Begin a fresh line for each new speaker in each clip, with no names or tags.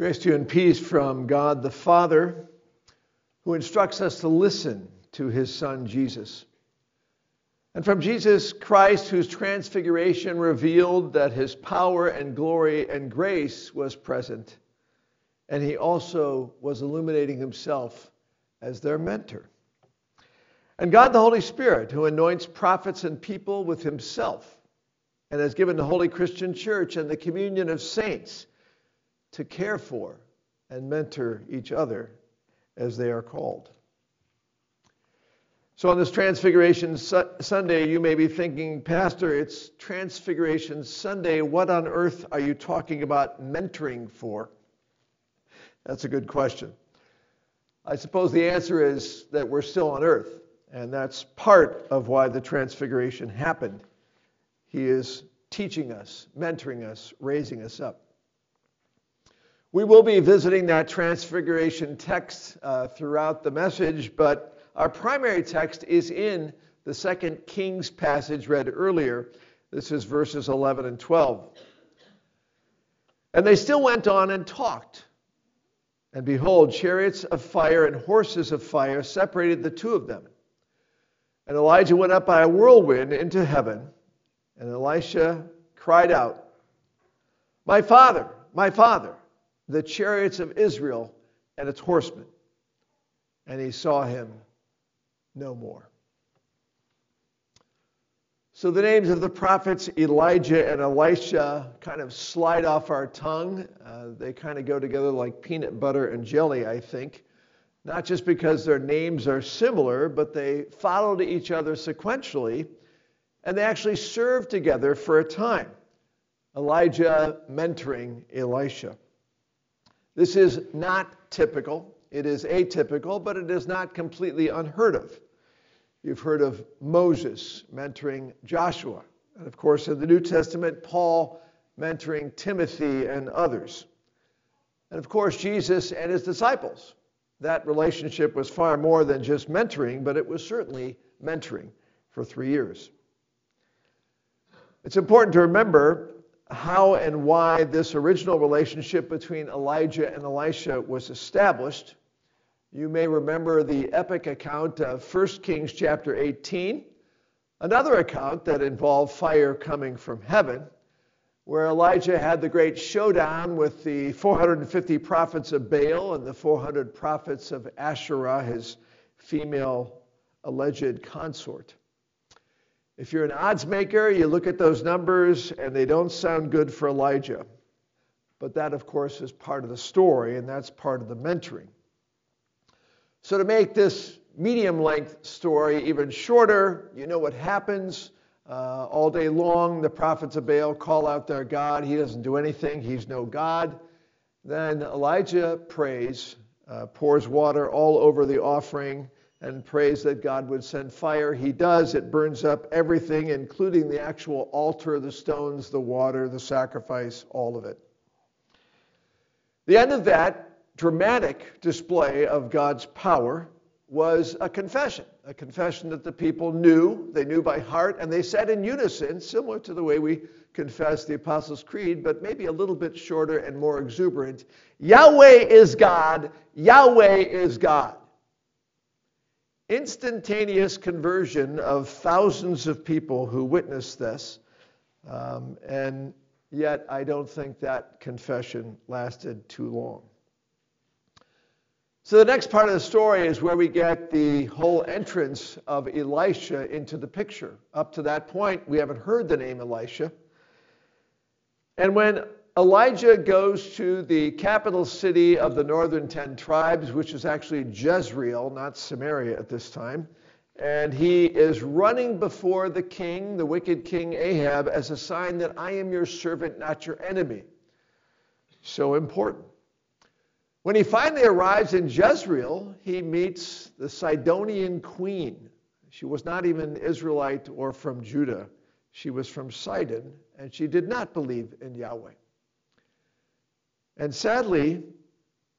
Grace to you and peace from God the Father, who instructs us to listen to his Son Jesus. And from Jesus Christ, whose transfiguration revealed that his power and glory and grace was present, and he also was illuminating himself as their mentor. And God the Holy Spirit, who anoints prophets and people with himself, and has given the Holy Christian Church and the communion of saints to care for and mentor each other as they are called. So, on this Transfiguration Sunday, you may be thinking, Pastor, it's Transfiguration Sunday. What on earth are you talking about mentoring for? That's a good question. I suppose the answer is that we're still on earth, and that's part of why the Transfiguration happened. He is teaching us, mentoring us, raising us up. We will be visiting that transfiguration text uh, throughout the message, but our primary text is in the second Kings passage read earlier. This is verses 11 and 12. And they still went on and talked. And behold, chariots of fire and horses of fire separated the two of them. And Elijah went up by a whirlwind into heaven, and Elisha cried out, My father, my father the chariots of Israel and its horsemen. And he saw him no more. So the names of the prophets Elijah and Elisha kind of slide off our tongue. Uh, they kind of go together like peanut butter and jelly, I think. Not just because their names are similar, but they followed each other sequentially, and they actually served together for a time. Elijah mentoring Elisha. This is not typical. It is atypical, but it is not completely unheard of. You've heard of Moses mentoring Joshua. And of course, in the New Testament, Paul mentoring Timothy and others. And of course, Jesus and his disciples. That relationship was far more than just mentoring, but it was certainly mentoring for three years. It's important to remember how and why this original relationship between Elijah and Elisha was established. You may remember the epic account of 1 Kings chapter 18, another account that involved fire coming from heaven, where Elijah had the great showdown with the 450 prophets of Baal and the 400 prophets of Asherah, his female alleged consort. If you're an odds maker, you look at those numbers and they don't sound good for Elijah. But that, of course, is part of the story and that's part of the mentoring. So, to make this medium length story even shorter, you know what happens. Uh, all day long, the prophets of Baal call out their God. He doesn't do anything, he's no God. Then Elijah prays, uh, pours water all over the offering and prays that God would send fire. He does. It burns up everything, including the actual altar, the stones, the water, the sacrifice, all of it. The end of that dramatic display of God's power was a confession, a confession that the people knew, they knew by heart, and they said in unison, similar to the way we confess the Apostles' Creed, but maybe a little bit shorter and more exuberant Yahweh is God, Yahweh is God instantaneous conversion of thousands of people who witnessed this. Um, and yet, I don't think that confession lasted too long. So, the next part of the story is where we get the whole entrance of Elisha into the picture. Up to that point, we haven't heard the name Elisha. And when Elijah goes to the capital city of the northern ten tribes, which is actually Jezreel, not Samaria at this time. And he is running before the king, the wicked king Ahab, as a sign that I am your servant, not your enemy. So important. When he finally arrives in Jezreel, he meets the Sidonian queen. She was not even Israelite or from Judah. She was from Sidon, and she did not believe in Yahweh. And sadly,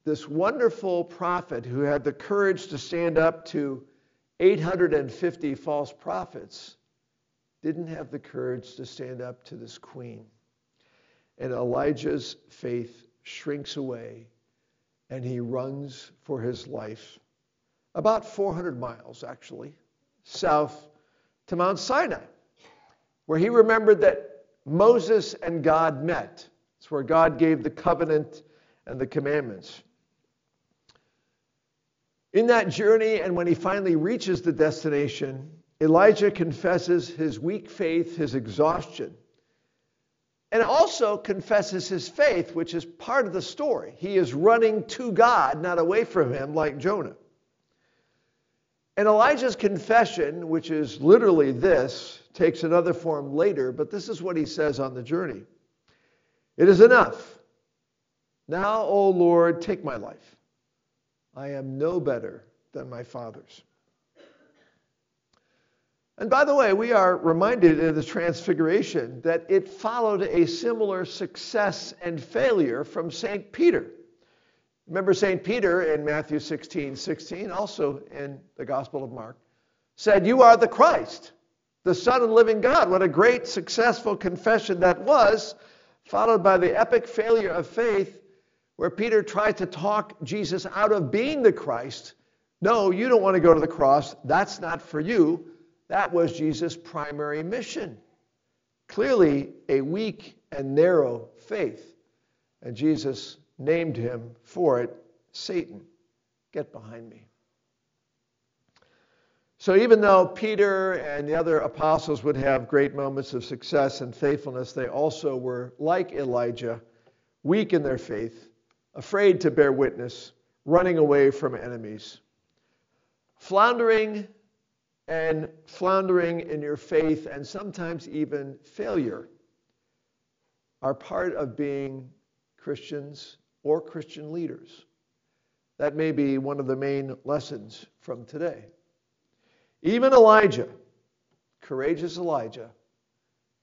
this wonderful prophet who had the courage to stand up to 850 false prophets didn't have the courage to stand up to this queen. And Elijah's faith shrinks away and he runs for his life. About 400 miles, actually, south to Mount Sinai, where he remembered that Moses and God met. Where God gave the covenant and the commandments. In that journey, and when he finally reaches the destination, Elijah confesses his weak faith, his exhaustion, and also confesses his faith, which is part of the story. He is running to God, not away from him, like Jonah. And Elijah's confession, which is literally this, takes another form later, but this is what he says on the journey It is enough. Now, O Lord, take my life. I am no better than my fathers. And by the way, we are reminded in the Transfiguration that it followed a similar success and failure from St. Peter. Remember, St. Peter in Matthew 16 16, also in the Gospel of Mark, said, You are the Christ, the Son of the living God. What a great, successful confession that was, followed by the epic failure of faith, where Peter tried to talk Jesus out of being the Christ. No, you don't want to go to the cross. That's not for you. That was Jesus' primary mission. Clearly, a weak and narrow faith. And Jesus named him for it Satan. Get behind me. So, even though Peter and the other apostles would have great moments of success and faithfulness, they also were, like Elijah, weak in their faith, afraid to bear witness, running away from enemies, floundering and floundering in your faith and sometimes even failure are part of being Christians or Christian leaders. That may be one of the main lessons from today. Even Elijah, courageous Elijah,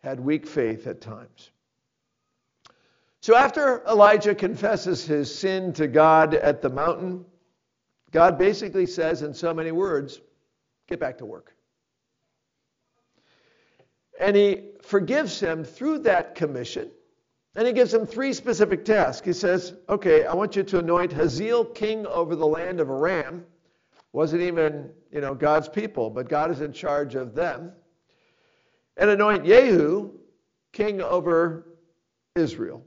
had weak faith at times. So after Elijah confesses his sin to God at the mountain, God basically says in so many words, Get back to work. And he forgives him through that commission. And he gives him three specific tasks. He says, Okay, I want you to anoint Hazael king over the land of Aram. Wasn't even, you know, God's people, but God is in charge of them. And anoint Jehu king over Israel.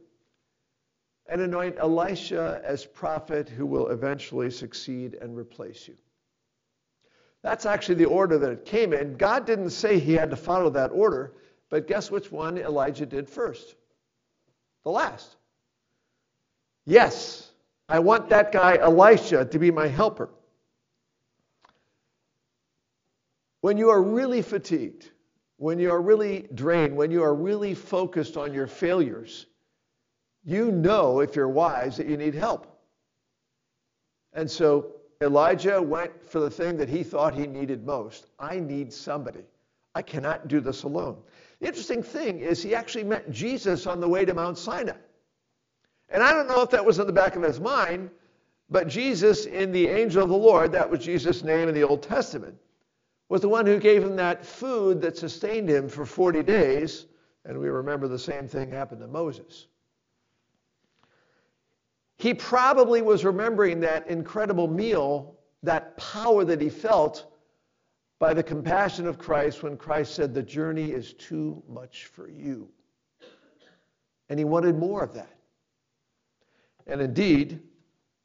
And anoint Elisha as prophet who will eventually succeed and replace you. That's actually the order that it came in. God didn't say he had to follow that order, but guess which one Elijah did first? The last. Yes, I want that guy Elisha to be my helper. When you are really fatigued, when you are really drained, when you are really focused on your failures, you know, if you're wise, that you need help. And so Elijah went for the thing that he thought he needed most. I need somebody. I cannot do this alone. The interesting thing is, he actually met Jesus on the way to Mount Sinai. And I don't know if that was in the back of his mind, but Jesus, in the angel of the Lord, that was Jesus' name in the Old Testament, was the one who gave him that food that sustained him for 40 days. And we remember the same thing happened to Moses. He probably was remembering that incredible meal, that power that he felt by the compassion of Christ when Christ said, The journey is too much for you. And he wanted more of that. And indeed,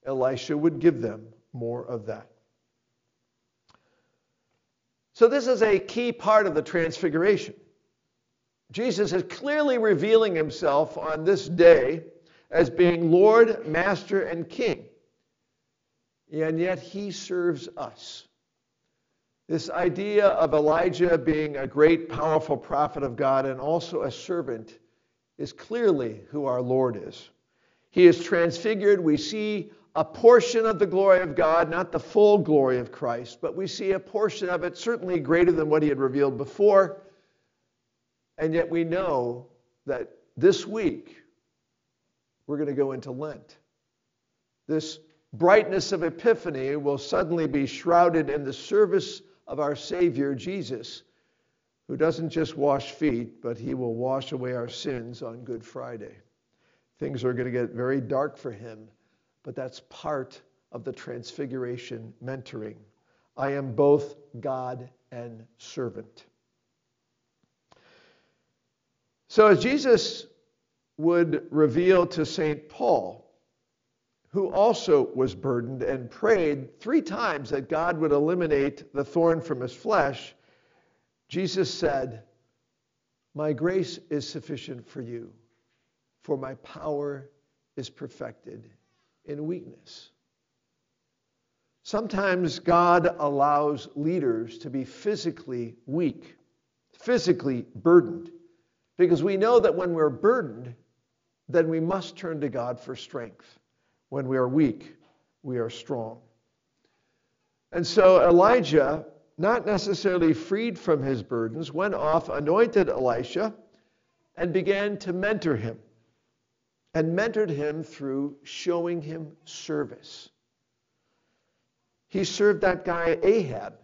Elisha would give them more of that. So, this is a key part of the transfiguration. Jesus is clearly revealing himself on this day as being Lord, Master, and King. And yet he serves us. This idea of Elijah being a great, powerful prophet of God and also a servant is clearly who our Lord is. He is transfigured. We see a portion of the glory of God, not the full glory of Christ, but we see a portion of it, certainly greater than what he had revealed before. And yet we know that this week we're going to go into Lent. This brightness of Epiphany will suddenly be shrouded in the service of our Savior Jesus, who doesn't just wash feet, but he will wash away our sins on Good Friday. Things are going to get very dark for him, but that's part of the transfiguration mentoring. I am both God and servant. So, as Jesus would reveal to St. Paul, who also was burdened and prayed three times that God would eliminate the thorn from his flesh, Jesus said, My grace is sufficient for you, for my power is perfected in weakness. Sometimes God allows leaders to be physically weak, physically burdened, because we know that when we're burdened, then we must turn to God for strength. When we are weak, we are strong. And so Elijah, not necessarily freed from his burdens, went off, anointed Elisha, and began to mentor him. And mentored him through showing him service. He served that guy Ahab,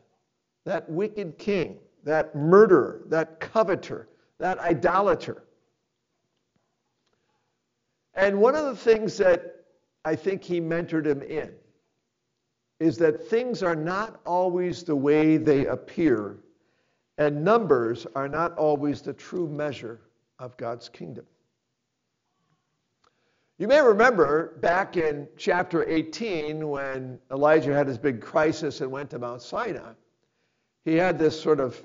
that wicked king, that murderer, that coveter, that idolater. And one of the things that I think he mentored him in is that things are not always the way they appear, and numbers are not always the true measure of God's kingdom. You may remember back in chapter 18 when Elijah had his big crisis and went to Mount Sinai, he had this sort of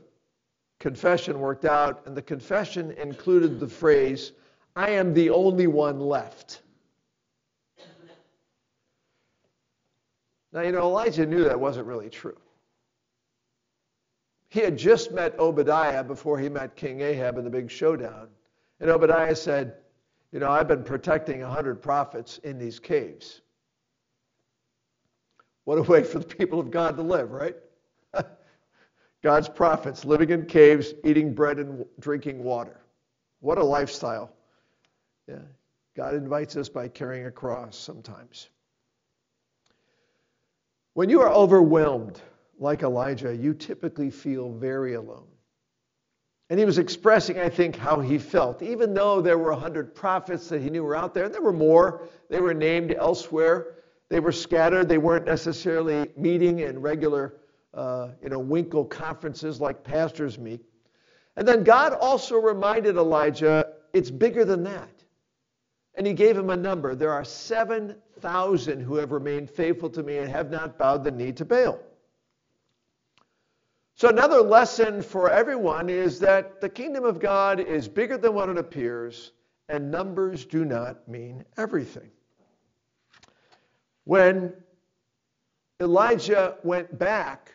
confession worked out, and the confession included the phrase, I am the only one left. Now, you know, Elijah knew that wasn't really true. He had just met Obadiah before he met King Ahab in the big showdown. And Obadiah said, you know, I've been protecting 100 prophets in these caves. What a way for the people of God to live, right? God's prophets living in caves, eating bread and drinking water. What a lifestyle. Yeah. God invites us by carrying a cross sometimes. When you are overwhelmed, like Elijah, you typically feel very alone. And he was expressing, I think, how he felt. Even though there were 100 prophets that he knew were out there, and there were more, they were named elsewhere. They were scattered. They weren't necessarily meeting in regular, uh, you know, Winkel conferences like pastors meet. And then God also reminded Elijah, it's bigger than that. And he gave him a number. There are 7,000 who have remained faithful to me and have not bowed the knee to Baal. So, another lesson for everyone is that the kingdom of God is bigger than what it appears, and numbers do not mean everything. When Elijah went back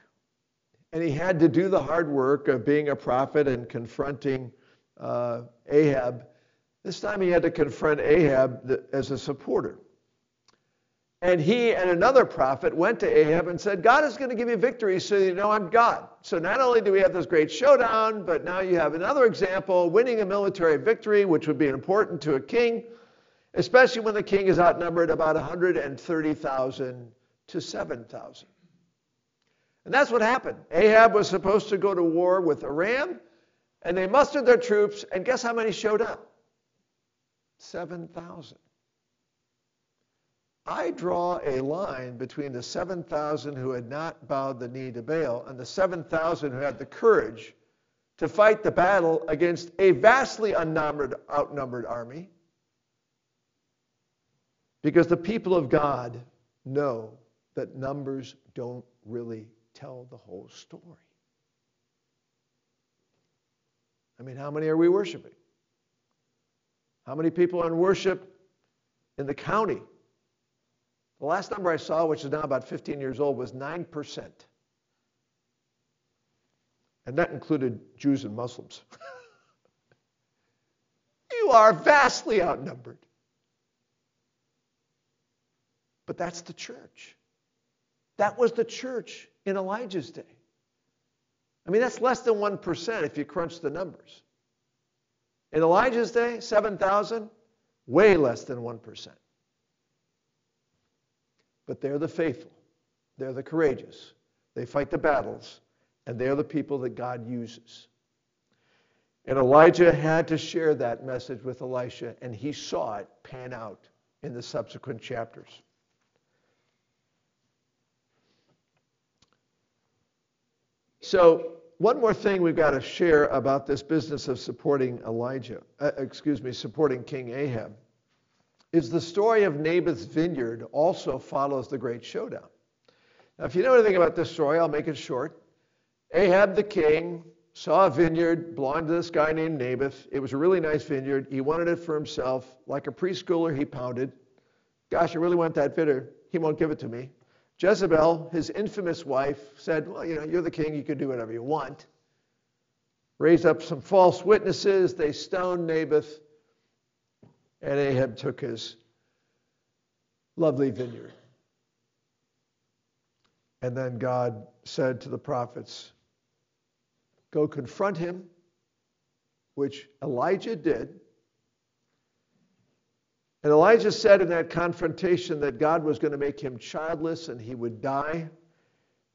and he had to do the hard work of being a prophet and confronting uh, Ahab, this time he had to confront Ahab as a supporter. And he and another prophet went to Ahab and said, God is going to give you victory so you know I'm God. So not only do we have this great showdown, but now you have another example, winning a military victory, which would be important to a king, especially when the king is outnumbered about 130,000 to 7,000. And that's what happened. Ahab was supposed to go to war with Aram, and they mustered their troops, and guess how many showed up? 7,000. I draw a line between the 7,000 who had not bowed the knee to Baal and the 7,000 who had the courage to fight the battle against a vastly outnumbered, army. Because the people of God know that numbers don't really tell the whole story. I mean, how many are we worshiping? How many people are in worship in the county the last number I saw, which is now about 15 years old, was 9%. And that included Jews and Muslims. you are vastly outnumbered. But that's the church. That was the church in Elijah's day. I mean, that's less than 1% if you crunch the numbers. In Elijah's day, 7,000, way less than 1%. But they're the faithful, they're the courageous, they fight the battles, and they're the people that God uses. And Elijah had to share that message with Elisha, and he saw it pan out in the subsequent chapters. So, one more thing we've got to share about this business of supporting Elijah, uh, excuse me, supporting King Ahab, is the story of Naboth's vineyard also follows the great showdown. Now, if you know anything about this story, I'll make it short. Ahab the king saw a vineyard belonged to this guy named Naboth. It was a really nice vineyard. He wanted it for himself. Like a preschooler, he pounded. Gosh, I really want that vineyard. He won't give it to me. Jezebel, his infamous wife, said, Well, you know, you're the king, you can do whatever you want. Raised up some false witnesses. They stoned Naboth. And Ahab took his lovely vineyard. And then God said to the prophets, Go confront him, which Elijah did. And Elijah said in that confrontation that God was going to make him childless and he would die,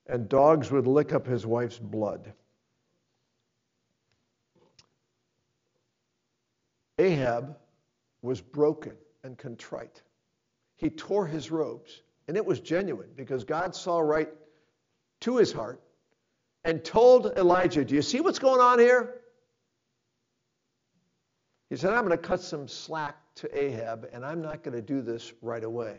and dogs would lick up his wife's blood. Ahab was broken and contrite. He tore his robes, and it was genuine because God saw right to his heart and told Elijah, Do you see what's going on here? He said, I'm going to cut some slack to Ahab, and I'm not going to do this right away.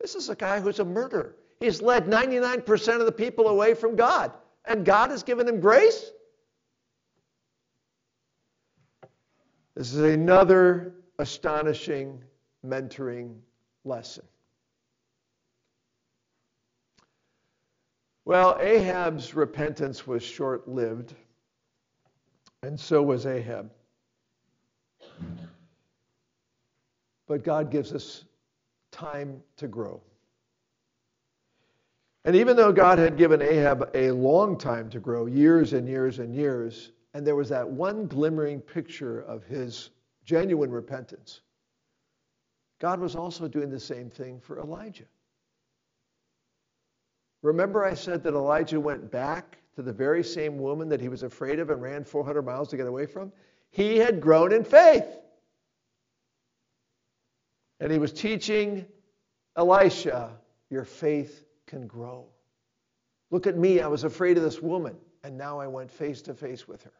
This is a guy who's a murderer. He's led 99% of the people away from God, and God has given him grace? This is another astonishing mentoring lesson. Well, Ahab's repentance was short lived, and so was Ahab. But God gives us time to grow. And even though God had given Ahab a long time to grow, years and years and years, and there was that one glimmering picture of his genuine repentance, God was also doing the same thing for Elijah. Remember, I said that Elijah went back to the very same woman that he was afraid of and ran 400 miles to get away from? He had grown in faith. And he was teaching Elisha, Your faith can grow. Look at me, I was afraid of this woman, and now I went face to face with her.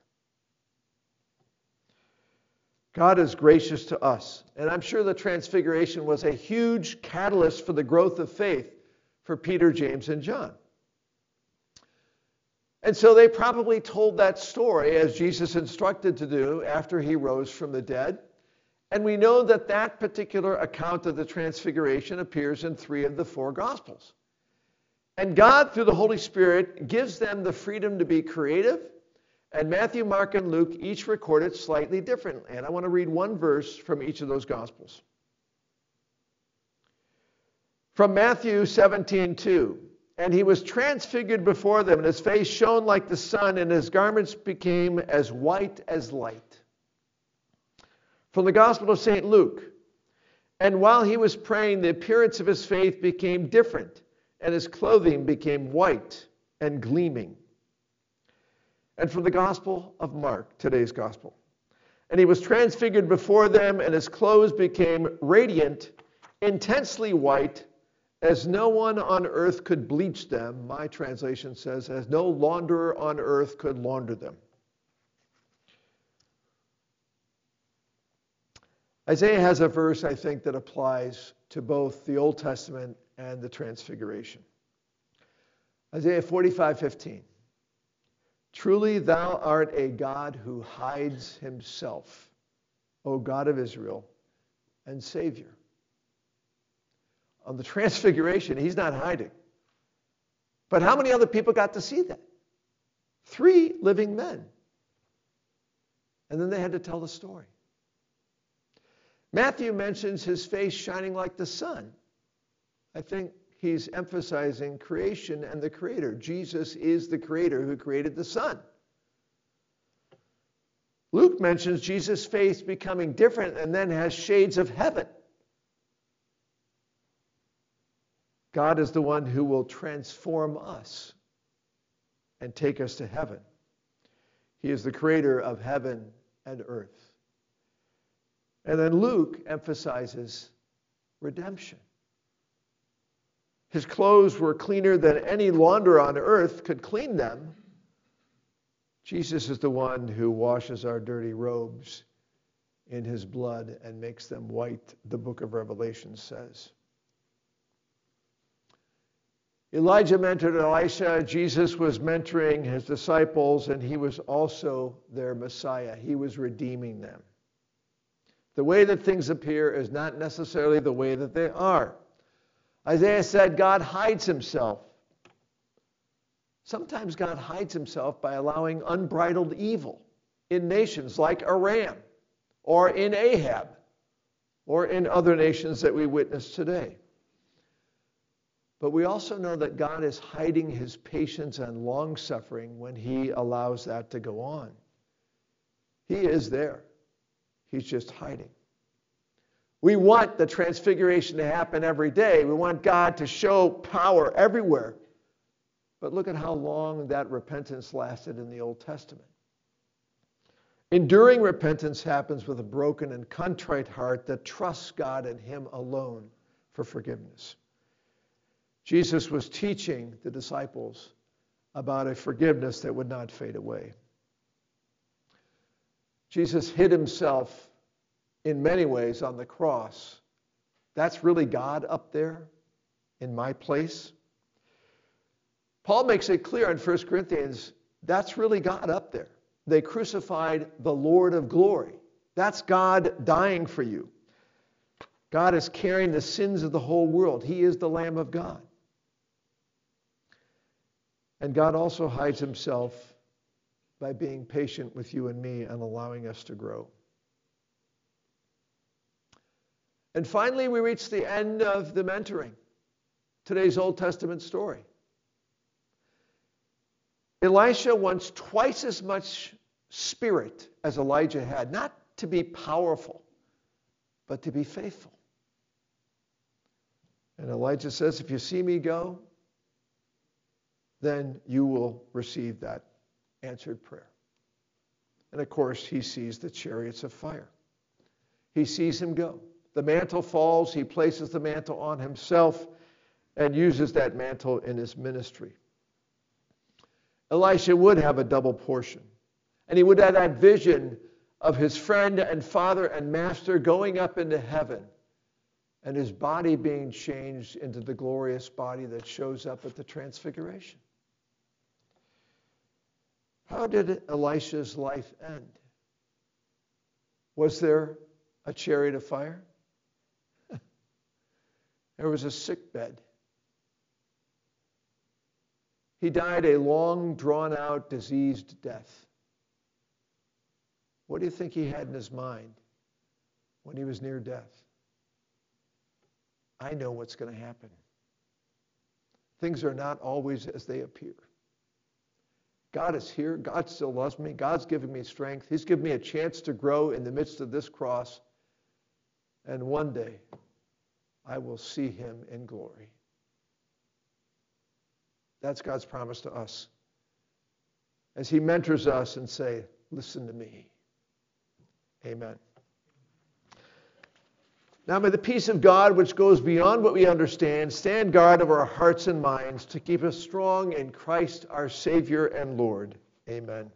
God is gracious to us. And I'm sure the transfiguration was a huge catalyst for the growth of faith for Peter, James, and John. And so they probably told that story as Jesus instructed to do after he rose from the dead. And we know that that particular account of the transfiguration appears in three of the four Gospels. And God, through the Holy Spirit, gives them the freedom to be creative. And Matthew, Mark, and Luke each record it slightly differently. And I want to read one verse from each of those Gospels. From Matthew 17, 2. And he was transfigured before them, and his face shone like the sun, and his garments became as white as light. From the Gospel of St. Luke. And while he was praying, the appearance of his faith became different, and his clothing became white and gleaming. And from the Gospel of Mark, today's Gospel. And he was transfigured before them, and his clothes became radiant, intensely white as no one on earth could bleach them, my translation says, as no launderer on earth could launder them. Isaiah has a verse, I think, that applies to both the Old Testament and the Transfiguration. Isaiah 45 15. Truly, thou art a God who hides himself, O God of Israel, and Savior on the transfiguration, he's not hiding. But how many other people got to see that? Three living men. And then they had to tell the story. Matthew mentions his face shining like the sun. I think he's emphasizing creation and the creator. Jesus is the creator who created the sun. Luke mentions Jesus' face becoming different and then has shades of heaven. God is the one who will transform us and take us to heaven. He is the creator of heaven and earth. And then Luke emphasizes redemption. His clothes were cleaner than any launderer on earth could clean them. Jesus is the one who washes our dirty robes in his blood and makes them white, the book of Revelation says. Elijah mentored Elisha. Jesus was mentoring his disciples, and he was also their Messiah. He was redeeming them. The way that things appear is not necessarily the way that they are. Isaiah said God hides himself. Sometimes God hides himself by allowing unbridled evil in nations like Iran or in Ahab or in other nations that we witness today. But we also know that God is hiding his patience and long suffering when he allows that to go on. He is there, he's just hiding. We want the transfiguration to happen every day. We want God to show power everywhere. But look at how long that repentance lasted in the Old Testament. Enduring repentance happens with a broken and contrite heart that trusts God and Him alone for forgiveness. Jesus was teaching the disciples about a forgiveness that would not fade away. Jesus hid himself in many ways on the cross. That's really God up there in my place. Paul makes it clear in 1 Corinthians that's really God up there. They crucified the Lord of glory. That's God dying for you. God is carrying the sins of the whole world. He is the Lamb of God. And God also hides himself by being patient with you and me and allowing us to grow. And finally, we reach the end of the mentoring, today's Old Testament story. Elisha wants twice as much spirit as Elijah had, not to be powerful, but to be faithful. And Elijah says, If you see me go, then you will receive that answered prayer. And of course, he sees the chariots of fire. He sees him go. The mantle falls, he places the mantle on himself and uses that mantle in his ministry. Elisha would have a double portion, and he would have that vision of his friend and father and master going up into heaven and his body being changed into the glorious body that shows up at the transfiguration. How did Elisha's life end? Was there a chariot of fire? There was a sick bed. He died a long, drawn out, diseased death. What do you think he had in his mind when he was near death? I know what's going to happen. Things are not always as they appear. God is here. God still loves me. God's giving me strength. He's given me a chance to grow in the midst of this cross. And one day, I will see him in glory. That's God's promise to us. As he mentors us and say, listen to me. Amen. Now may the peace of God, which goes beyond what we understand, stand guard over our hearts and minds to keep us strong in Christ our Savior and Lord. Amen.